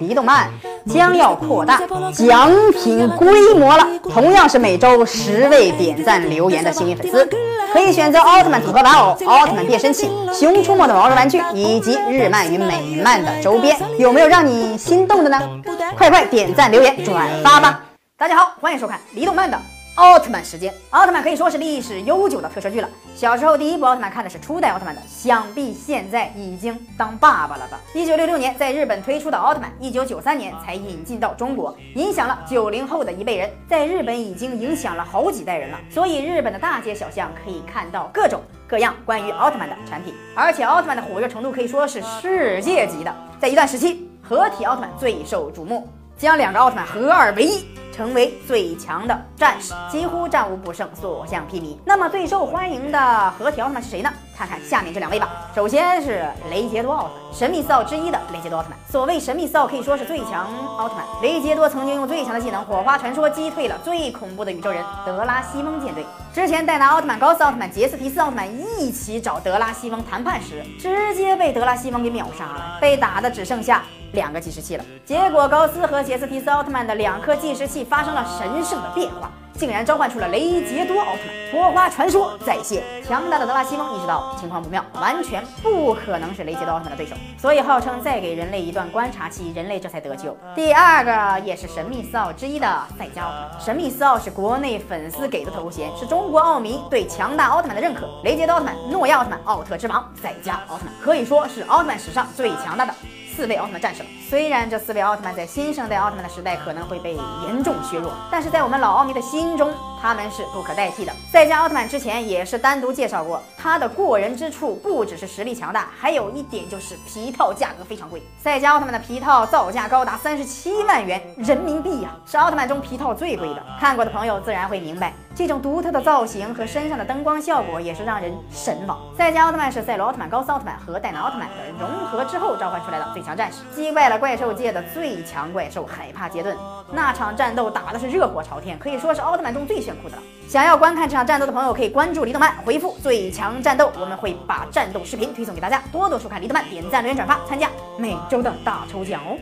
离动漫将要扩大奖品规模了。同样是每周十位点赞留言的幸运粉丝，可以选择奥特曼组合玩偶、奥特曼变身器、熊出没的毛绒玩具以及日漫与美漫的周边。有没有让你心动的呢？快快点赞留言转发吧！大家好，欢迎收看离动漫的。奥特曼时间，奥特曼可以说是历史悠久的特摄剧了。小时候第一部奥特曼看的是初代奥特曼的，想必现在已经当爸爸了吧？一九六六年在日本推出的奥特曼，一九九三年才引进到中国，影响了九零后的一辈人，在日本已经影响了好几代人了。所以日本的大街小巷可以看到各种各样关于奥特曼的产品，而且奥特曼的火热程度可以说是世界级的。在一段时期，合体奥特曼最受瞩目，将两个奥特曼合二为一。成为最强的战士，几乎战无不胜，所向披靡。那么最受欢迎的合体奥特曼是谁呢？看看下面这两位吧。首先是雷杰多奥特曼，神秘四奥之一的雷杰多奥特曼。所谓神秘四奥，可以说是最强奥特曼。雷杰多曾经用最强的技能火花传说击退了最恐怖的宇宙人德拉西翁舰队。之前戴拿奥特曼高斯奥特曼、杰斯提斯奥特曼一起找德拉西翁谈判时，直接被德拉西翁给秒杀了，被打的只剩下。两个计时器了，结果高斯和杰斯提斯奥特曼的两颗计时器发生了神圣的变化。竟然召唤出了雷杰多奥特曼，火花传说再现。强大的德拉西翁意识到情况不妙，完全不可能是雷杰多奥特曼的对手，所以号称再给人类一段观察期，人类这才得救。第二个也是神秘四奥之一的赛迦奥特曼，神秘四奥是国内粉丝给的头衔，是中国奥迷对强大奥特曼的认可。雷杰多奥特曼、诺亚奥特曼、奥特之王、赛迦奥特曼，可以说是奥特曼史上最强大的。四位奥特曼战胜。虽然这四位奥特曼在新生代奥特曼的时代可能会被严重削弱，但是在我们老奥迷的心中，他们是不可代替的。赛迦奥特曼之前也是单独介绍过，他的过人之处不只是实力强大，还有一点就是皮套价格非常贵。赛迦奥特曼的皮套造价高达三十七万元人民币呀，是奥特曼中皮套最贵的。看过的朋友自然会明白。这种独特的造型和身上的灯光效果也是让人神往。赛迦奥特曼是赛罗奥特曼、高斯奥特曼和戴拿奥特曼的融合之后召唤出来的最强战士，击败了怪兽界的最强怪兽海帕杰顿。那场战斗打的是热火朝天，可以说是奥特曼中最炫酷的。想要观看这场战斗的朋友，可以关注李动漫，回复“最强战斗”，我们会把战斗视频推送给大家。多多收看李动漫，点赞、留言、转发，参加每周的大抽奖哦。